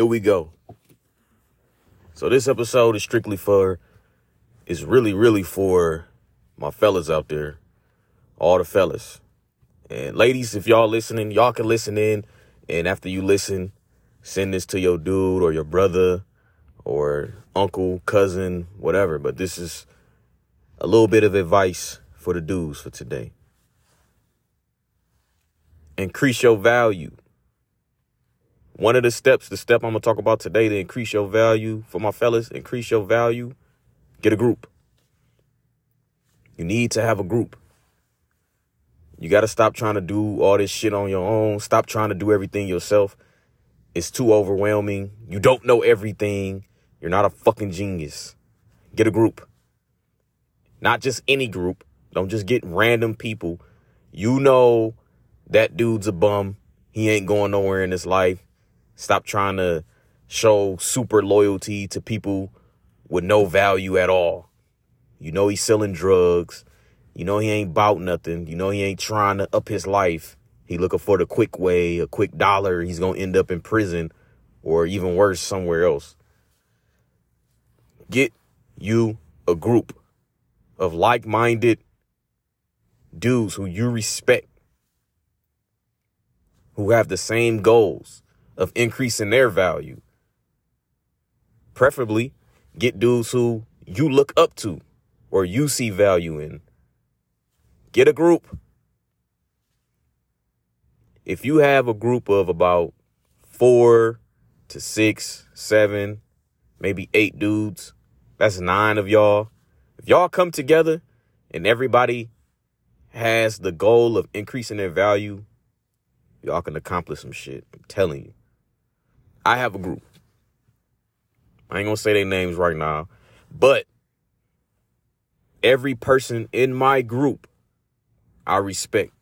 here we go. So this episode is strictly for, is really, really for my fellas out there, all the fellas. And ladies, if y'all listening, y'all can listen in. And after you listen, send this to your dude or your brother or uncle, cousin, whatever. But this is a little bit of advice for the dudes for today. Increase your value. One of the steps, the step I'm gonna talk about today to increase your value for my fellas, increase your value, get a group. You need to have a group. You got to stop trying to do all this shit on your own. Stop trying to do everything yourself. It's too overwhelming. You don't know everything. You're not a fucking genius. Get a group. Not just any group. Don't just get random people. You know that dude's a bum. He ain't going nowhere in his life. Stop trying to show super loyalty to people with no value at all. You know he's selling drugs. You know he ain't bout nothing. You know he ain't trying to up his life. He looking for the quick way, a quick dollar. He's gonna end up in prison or even worse, somewhere else. Get you a group of like-minded dudes who you respect, who have the same goals of increasing their value. Preferably, get dudes who you look up to or you see value in. Get a group. If you have a group of about four to six, seven, maybe eight dudes, that's nine of y'all. If y'all come together and everybody has the goal of increasing their value, y'all can accomplish some shit. I'm telling you. I have a group. I ain't gonna say their names right now, but every person in my group I respect.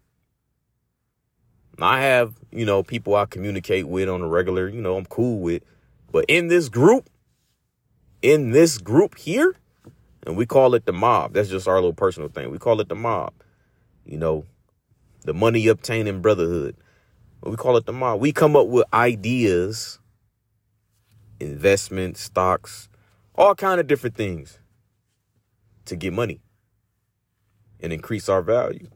I have, you know, people I communicate with on a regular, you know, I'm cool with. But in this group, in this group here, and we call it the mob. That's just our little personal thing. We call it the mob. You know, the money obtaining brotherhood. We call it the mob. We come up with ideas, investment, stocks, all kind of different things to get money and increase our value.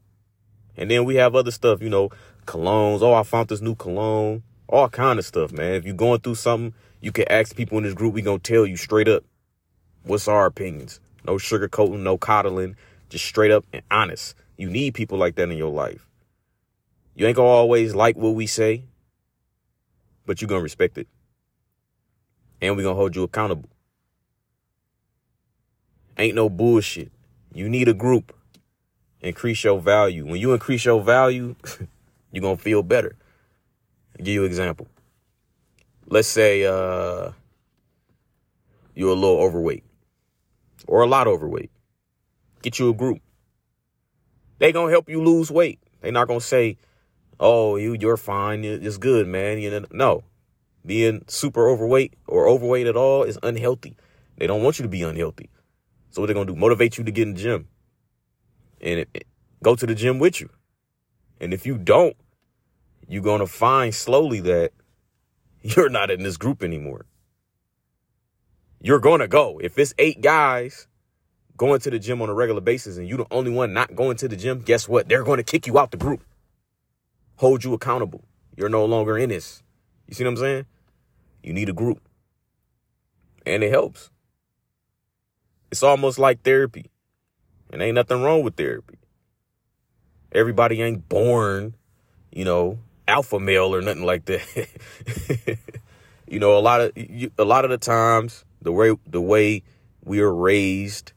And then we have other stuff, you know, colognes. Oh, I found this new cologne. All kind of stuff, man. If you're going through something, you can ask people in this group. We gonna tell you straight up what's our opinions. No sugarcoating, no coddling, just straight up and honest. You need people like that in your life. You ain't gonna always like what we say, but you're gonna respect it. And we're gonna hold you accountable. Ain't no bullshit. You need a group increase your value. When you increase your value, you're gonna feel better. I'll give you an example. Let's say uh, you're a little overweight or a lot overweight. Get you a group. They gonna help you lose weight. They not gonna say, "Oh, you you're fine. It's good, man." You know, no. Being super overweight or overweight at all is unhealthy. They don't want you to be unhealthy. So what they're gonna do? Motivate you to get in the gym and it, it, go to the gym with you. And if you don't, you're going to find slowly that you're not in this group anymore. You're going to go. If it's eight guys going to the gym on a regular basis and you're the only one not going to the gym, guess what? They're going to kick you out the group, hold you accountable. You're no longer in this. You see what I'm saying? You need a group. And it helps. It's almost like therapy. And ain't nothing wrong with therapy. Everybody ain't born, you know, alpha male or nothing like that. you know, a lot of a lot of the times the way the way we are raised,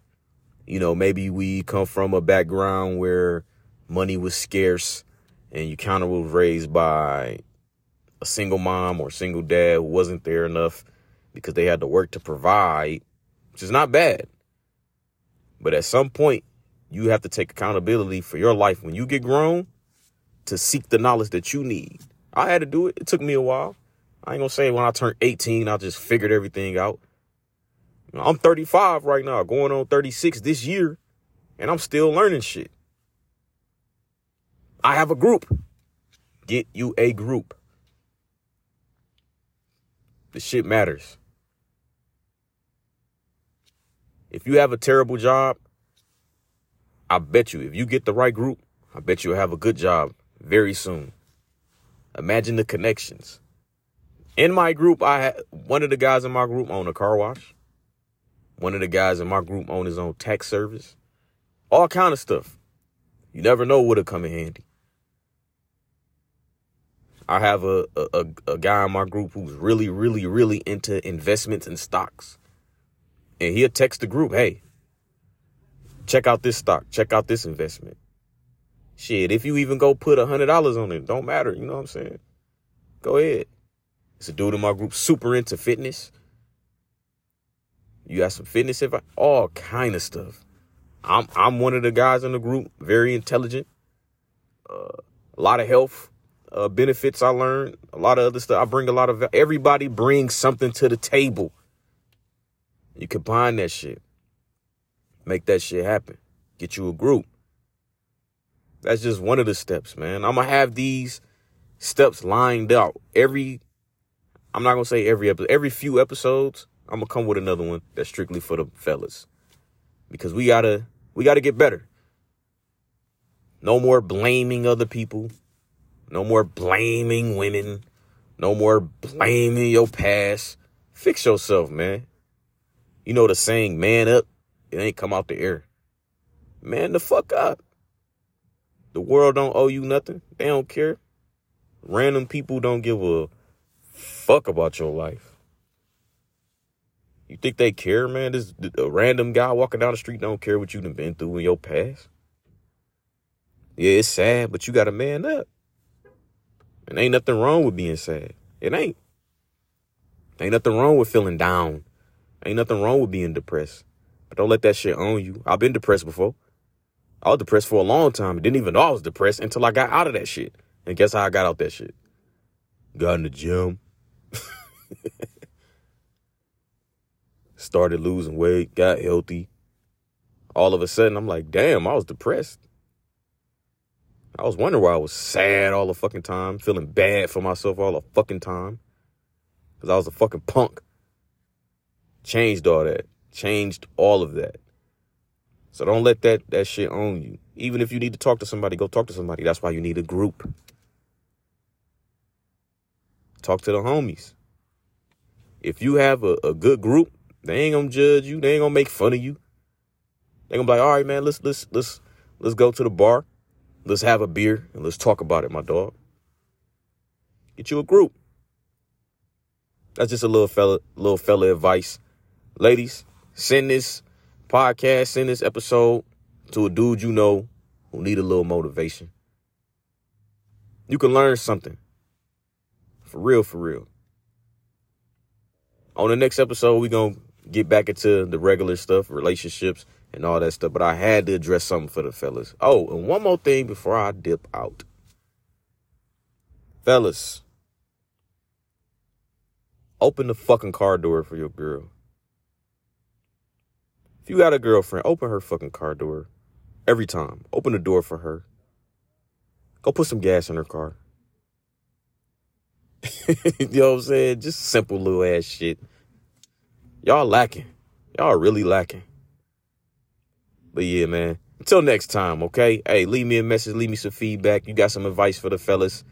you know, maybe we come from a background where money was scarce and you kind of was raised by a single mom or single dad who wasn't there enough because they had to work to provide, which is not bad. But at some point, you have to take accountability for your life when you get grown to seek the knowledge that you need. I had to do it. It took me a while. I ain't gonna say when I turned 18, I just figured everything out. I'm 35 right now, going on 36 this year, and I'm still learning shit. I have a group. Get you a group. The shit matters. If you have a terrible job, I bet you, if you get the right group, I bet you'll have a good job very soon. Imagine the connections. In my group, I had one of the guys in my group own a car wash. One of the guys in my group own his own tax service. All kind of stuff. You never know what'll come in handy. I have a, a, a guy in my group who's really, really, really into investments and stocks. And he'll text the group, hey, check out this stock, check out this investment. Shit, if you even go put a hundred dollars on it, don't matter, you know what I'm saying? Go ahead. It's a dude in my group super into fitness. You got some fitness advice, all kind of stuff. I'm I'm one of the guys in the group, very intelligent. Uh, a lot of health uh, benefits I learned, a lot of other stuff. I bring a lot of everybody brings something to the table. You combine that shit, make that shit happen. Get you a group. That's just one of the steps, man. I'm gonna have these steps lined out every. I'm not gonna say every episode, every few episodes. I'm gonna come with another one that's strictly for the fellas, because we gotta we gotta get better. No more blaming other people. No more blaming women. No more blaming your past. Fix yourself, man. You know the saying, man up, it ain't come out the air. Man the fuck up. The world don't owe you nothing. They don't care. Random people don't give a fuck about your life. You think they care, man? This a random guy walking down the street don't care what you have been through in your past. Yeah, it's sad, but you got to man up. And ain't nothing wrong with being sad. It ain't. Ain't nothing wrong with feeling down. Ain't nothing wrong with being depressed. But don't let that shit own you. I've been depressed before. I was depressed for a long time. Didn't even know I was depressed until I got out of that shit. And guess how I got out that shit? Got in the gym. Started losing weight, got healthy. All of a sudden, I'm like, damn, I was depressed. I was wondering why I was sad all the fucking time, feeling bad for myself all the fucking time. Because I was a fucking punk. Changed all that. Changed all of that. So don't let that, that shit own you. Even if you need to talk to somebody, go talk to somebody. That's why you need a group. Talk to the homies. If you have a, a good group, they ain't gonna judge you. They ain't gonna make fun of you. They gonna be like, all right, man, let's let's let's let's go to the bar. Let's have a beer and let's talk about it, my dog. Get you a group. That's just a little fella, little fella advice. Ladies, send this podcast, send this episode to a dude you know who need a little motivation. You can learn something. For real, for real. On the next episode, we're to get back into the regular stuff, relationships, and all that stuff. But I had to address something for the fellas. Oh, and one more thing before I dip out. Fellas, open the fucking car door for your girl. If you got a girlfriend, open her fucking car door every time. Open the door for her. Go put some gas in her car. you know what I'm saying? Just simple little ass shit. Y'all lacking. Y'all really lacking. But yeah, man. Until next time, okay? Hey, leave me a message, leave me some feedback. You got some advice for the fellas.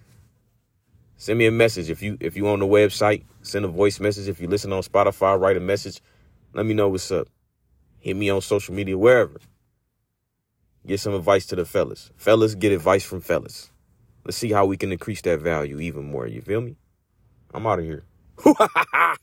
Send me a message if you if you on the website. Send a voice message. If you listen on Spotify, write a message. Let me know what's up. Hit me on social media, wherever. Get some advice to the fellas. Fellas, get advice from fellas. Let's see how we can increase that value even more. You feel me? I'm out of here.